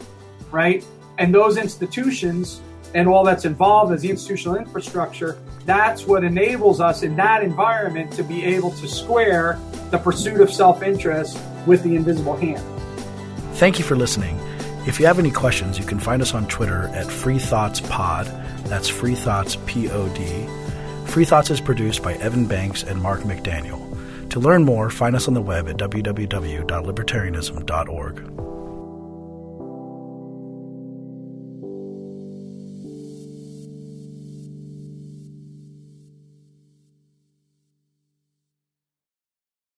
right? And those institutions and all that's involved as the institutional infrastructure, that's what enables us in that environment to be able to square the pursuit of self interest with the invisible hand. Thank you for listening. If you have any questions, you can find us on Twitter at Free Thoughts Pod. That's Free Thoughts P O D. Free Thoughts is produced by Evan Banks and Mark McDaniel. To learn more, find us on the web at www.libertarianism.org.